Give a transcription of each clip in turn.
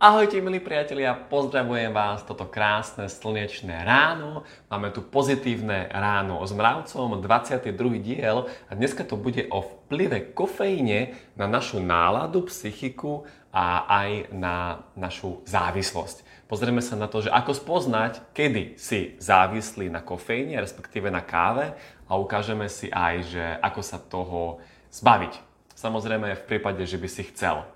Ahojte milí priatelia, pozdravujem vás toto krásne slnečné ráno. Máme tu pozitívne ráno s mravcom, 22. diel a dneska to bude o vplyve kofeíne na našu náladu, psychiku a aj na našu závislosť. Pozrieme sa na to, že ako spoznať, kedy si závislí na kofeíne, respektíve na káve a ukážeme si aj, že ako sa toho zbaviť. Samozrejme v prípade, že by si chcel.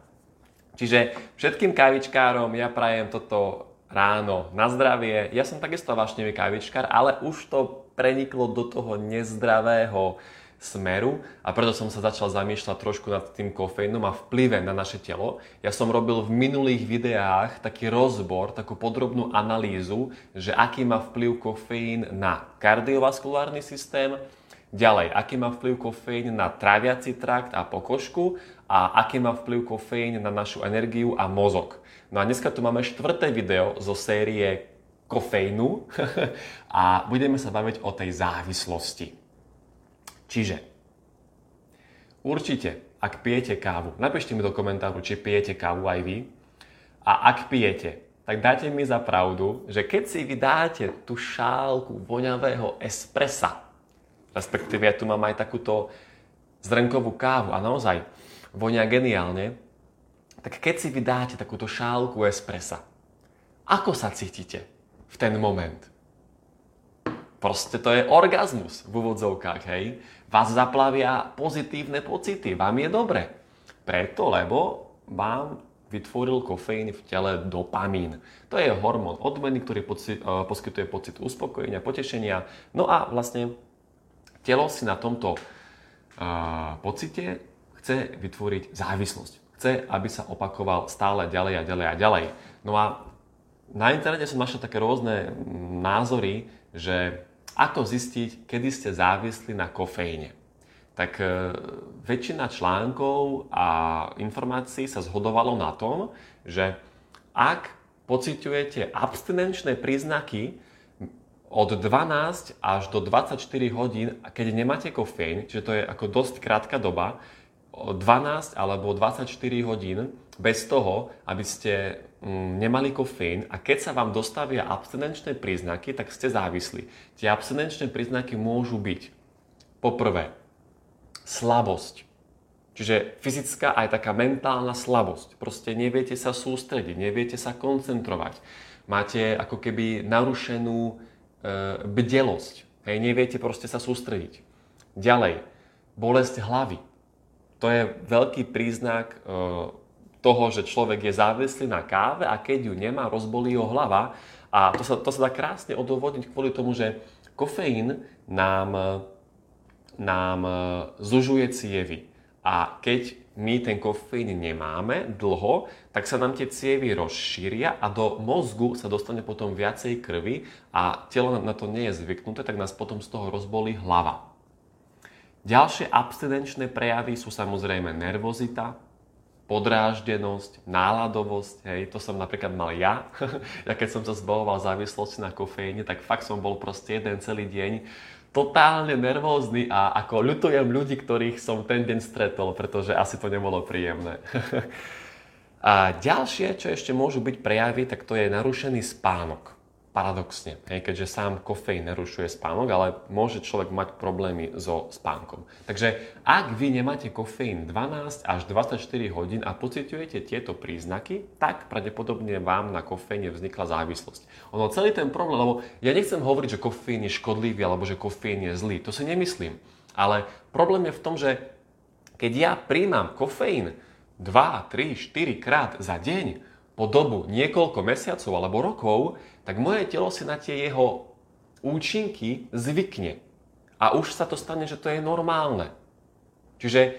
Čiže všetkým kávičkárom ja prajem toto ráno na zdravie. Ja som takisto vášnevý kávičkár, ale už to preniklo do toho nezdravého smeru a preto som sa začal zamýšľať trošku nad tým kofeínom a vplyve na naše telo. Ja som robil v minulých videách taký rozbor, takú podrobnú analýzu, že aký má vplyv kofeín na kardiovaskulárny systém, ďalej, aký má vplyv kofeín na tráviaci trakt a pokožku a aký má vplyv kofeín na našu energiu a mozog. No a dneska tu máme štvrté video zo série kofeínu a budeme sa baviť o tej závislosti. Čiže určite, ak pijete kávu, napíšte mi do komentáru, či pijete kávu aj vy. A ak pijete, tak dajte mi za pravdu, že keď si vydáte tú šálku voňavého espressa, respektíve ja tu mám aj takúto zrnkovú kávu a naozaj vonia geniálne, tak keď si vydáte takúto šálku espressa, ako sa cítite v ten moment? Proste to je orgazmus v úvodzovkách, hej? Vás zaplavia pozitívne pocity, vám je dobre. Preto, lebo vám vytvoril kofeín v tele dopamín. To je hormón odmeny, ktorý poci- uh, poskytuje pocit uspokojenia, potešenia. No a vlastne telo si na tomto uh, pocite chce vytvoriť závislosť. Chce, aby sa opakoval stále ďalej a ďalej a ďalej. No a na internete som našiel také rôzne názory, že ako zistiť, kedy ste závislí na kofeíne. Tak e, väčšina článkov a informácií sa zhodovalo na tom, že ak pociťujete abstinenčné príznaky od 12 až do 24 hodín, keď nemáte kofeín, čiže to je ako dosť krátka doba, 12 alebo 24 hodín bez toho, aby ste mm, nemali kofeín a keď sa vám dostavia abstinenčné príznaky, tak ste závislí. Tie abstinenčné príznaky môžu byť poprvé slabosť, čiže fyzická aj taká mentálna slabosť. Proste neviete sa sústrediť, neviete sa koncentrovať. Máte ako keby narušenú bdelosť. Hej, neviete proste sa sústrediť. Ďalej, bolesť hlavy to je veľký príznak e, toho, že človek je závislý na káve a keď ju nemá, rozbolí ho hlava. A to sa, to sa dá krásne odôvodniť kvôli tomu, že kofeín nám, nám e, zužuje cievy. A keď my ten kofeín nemáme dlho, tak sa nám tie cievy rozšíria a do mozgu sa dostane potom viacej krvi a telo na to nie je zvyknuté, tak nás potom z toho rozbolí hlava. Ďalšie abstinenčné prejavy sú samozrejme nervozita, podráždenosť, náladovosť, hej, to som napríklad mal ja. ja keď som sa zbavoval závislosti na kofeíne, tak fakt som bol proste jeden celý deň totálne nervózny a ako ľutujem ľudí, ktorých som ten deň stretol, pretože asi to nebolo príjemné. a ďalšie, čo ešte môžu byť prejavy, tak to je narušený spánok paradoxne, hej, keďže sám kofeín nerušuje spánok, ale môže človek mať problémy so spánkom. Takže ak vy nemáte kofeín 12 až 24 hodín a pociťujete tieto príznaky, tak pravdepodobne vám na kofeíne vznikla závislosť. Ono celý ten problém, lebo ja nechcem hovoriť, že kofeín je škodlivý alebo že kofeín je zlý, to si nemyslím. Ale problém je v tom, že keď ja príjmam kofeín 2, 3, 4 krát za deň po dobu niekoľko mesiacov alebo rokov, tak moje telo si na tie jeho účinky zvykne. A už sa to stane, že to je normálne. Čiže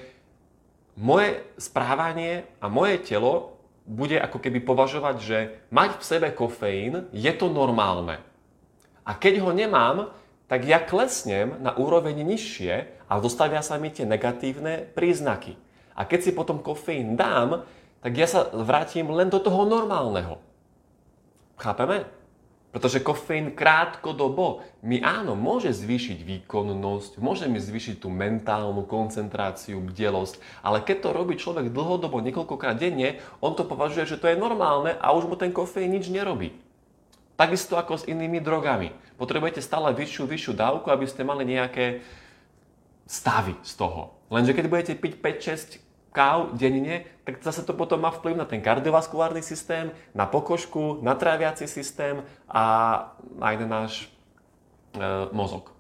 moje správanie a moje telo bude ako keby považovať, že mať v sebe kofeín je to normálne. A keď ho nemám, tak ja klesnem na úroveň nižšie a dostavia sa mi tie negatívne príznaky. A keď si potom kofeín dám, tak ja sa vrátim len do toho normálneho. Chápeme? Pretože kofeín krátkodobo mi áno, môže zvýšiť výkonnosť, môže mi zvýšiť tú mentálnu koncentráciu, bdelosť, ale keď to robí človek dlhodobo, niekoľkokrát denne, on to považuje, že to je normálne a už mu ten kofeín nič nerobí. Takisto ako s inými drogami. Potrebujete stále vyššiu, vyššiu dávku, aby ste mali nejaké stavy z toho. Lenže keď budete piť 5-6 káv denne, tak zase to potom má vplyv na ten kardiovaskulárny systém, na pokožku, na tráviaci systém a aj na náš e, mozog.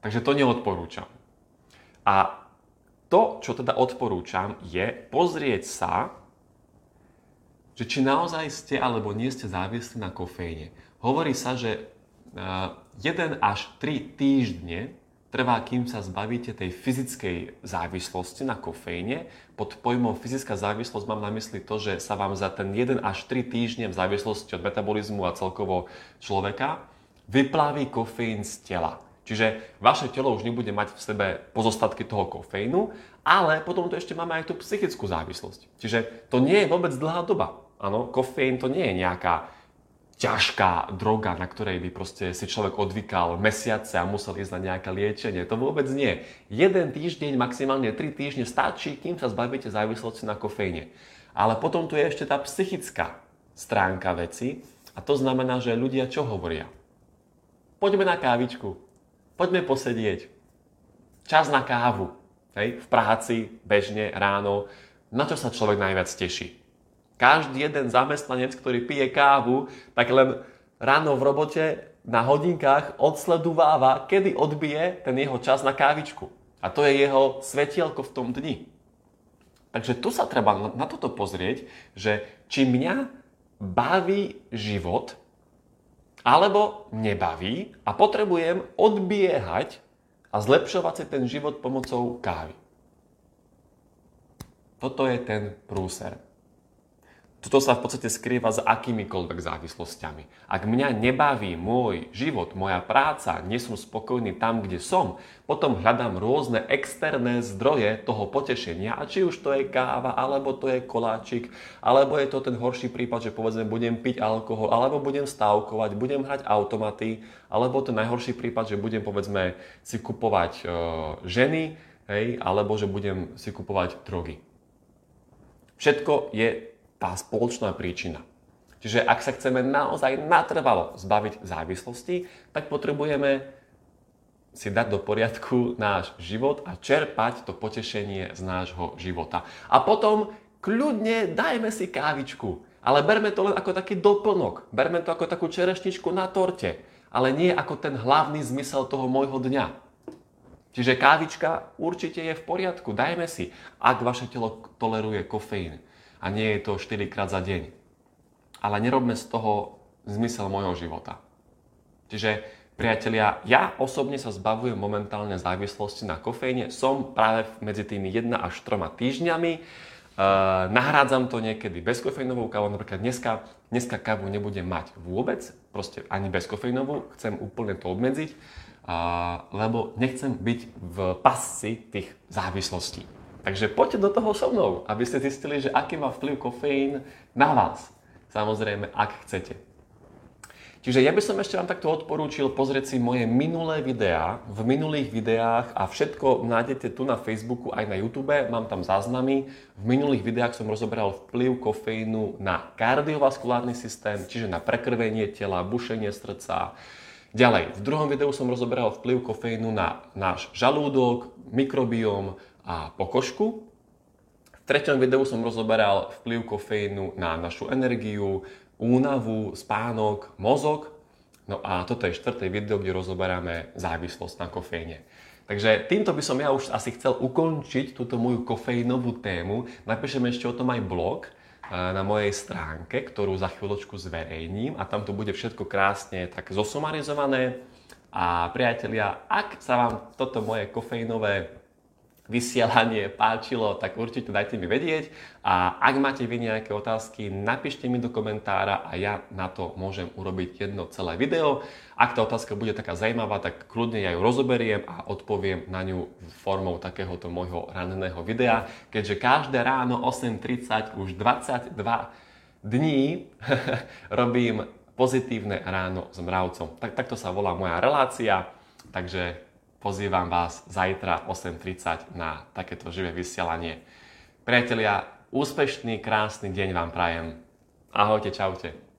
Takže to neodporúčam. A to, čo teda odporúčam, je pozrieť sa, že či naozaj ste alebo nie ste závislí na kofeíne. Hovorí sa, že 1 e, až 3 týždne trvá, kým sa zbavíte tej fyzickej závislosti na kofeíne. Pod pojmom fyzická závislosť mám na mysli to, že sa vám za ten 1 až 3 týždne v závislosti od metabolizmu a celkovo človeka vyplaví kofeín z tela. Čiže vaše telo už nebude mať v sebe pozostatky toho kofeínu, ale potom tu ešte máme aj tú psychickú závislosť. Čiže to nie je vôbec dlhá doba. Áno, kofeín to nie je nejaká ťažká droga, na ktorej by proste si človek odvykal mesiace a musel ísť na nejaké liečenie. To vôbec nie. Jeden týždeň, maximálne tri týždne stačí, kým sa zbavíte závislosti na kofeíne. Ale potom tu je ešte tá psychická stránka veci a to znamená, že ľudia čo hovoria? Poďme na kávičku, poďme posedieť. Čas na kávu. Hej? V práci, bežne, ráno. Na čo sa človek najviac teší? Každý jeden zamestnanec, ktorý pije kávu, tak len ráno v robote na hodinkách odsledováva, kedy odbije ten jeho čas na kávičku. A to je jeho svetielko v tom dni. Takže tu sa treba na toto pozrieť, že či mňa baví život, alebo nebaví a potrebujem odbiehať a zlepšovať si ten život pomocou kávy. Toto je ten prúser. Toto sa v podstate skrýva s akýmikoľvek závislosťami. Ak mňa nebaví môj život, moja práca, nie som spokojný tam, kde som, potom hľadám rôzne externé zdroje toho potešenia. A či už to je káva, alebo to je koláčik, alebo je to ten horší prípad, že povedzme budem piť alkohol, alebo budem stávkovať, budem hrať automaty, alebo ten najhorší prípad, že budem povedzme si kupovať e, ženy, hej, alebo že budem si kupovať drogy. Všetko je tá spoločná príčina. Čiže ak sa chceme naozaj natrvalo zbaviť závislosti, tak potrebujeme si dať do poriadku náš život a čerpať to potešenie z nášho života. A potom kľudne dajme si kávičku, ale berme to len ako taký doplnok, berme to ako takú čerešničku na torte, ale nie ako ten hlavný zmysel toho môjho dňa. Čiže kávička určite je v poriadku, dajme si, ak vaše telo toleruje kofeín a nie je to 4 krát za deň. Ale nerobme z toho zmysel mojho života. Čiže priatelia, ja osobne sa zbavujem momentálne závislosti na kofeíne. Som práve medzi tými 1 až 3 týždňami. Uh, nahrádzam to niekedy bezkofeínovou kávou, napríklad dneska, dneska kávu nebudem mať vôbec, proste ani bezkofeínovú, chcem úplne to obmedziť, uh, lebo nechcem byť v pasci tých závislostí. Takže poďte do toho so mnou, aby ste zistili, že aký má vplyv kofeín na vás. Samozrejme, ak chcete. Čiže ja by som ešte vám takto odporúčil pozrieť si moje minulé videá. V minulých videách a všetko nájdete tu na Facebooku aj na YouTube, mám tam záznamy. V minulých videách som rozoberal vplyv kofeínu na kardiovaskulárny systém, čiže na prekrvenie tela, bušenie srdca. Ďalej, v druhom videu som rozoberal vplyv kofeínu na náš žalúdok, mikrobióm, a pokožku. V treťom videu som rozoberal vplyv kofeínu na našu energiu, únavu, spánok, mozog. No a toto je štvrté video, kde rozoberáme závislosť na kofeíne. Takže týmto by som ja už asi chcel ukončiť túto moju kofeínovú tému. Napíšem ešte o tom aj blog eh, na mojej stránke, ktorú za chvíľočku zverejním a tam to bude všetko krásne tak zosumarizované. A priatelia, ak sa vám toto moje kofeínové vysielanie páčilo, tak určite dajte mi vedieť. A ak máte vy nejaké otázky, napíšte mi do komentára a ja na to môžem urobiť jedno celé video. Ak tá otázka bude taká zaujímavá, tak kľudne ja ju rozoberiem a odpoviem na ňu formou takéhoto môjho ranného videa, keďže každé ráno 8.30 už 22 dní robím pozitívne ráno s mravcom. Tak, takto sa volá moja relácia, takže pozývam vás zajtra 8.30 na takéto živé vysielanie. Priatelia, úspešný, krásny deň vám prajem. Ahojte, čaute.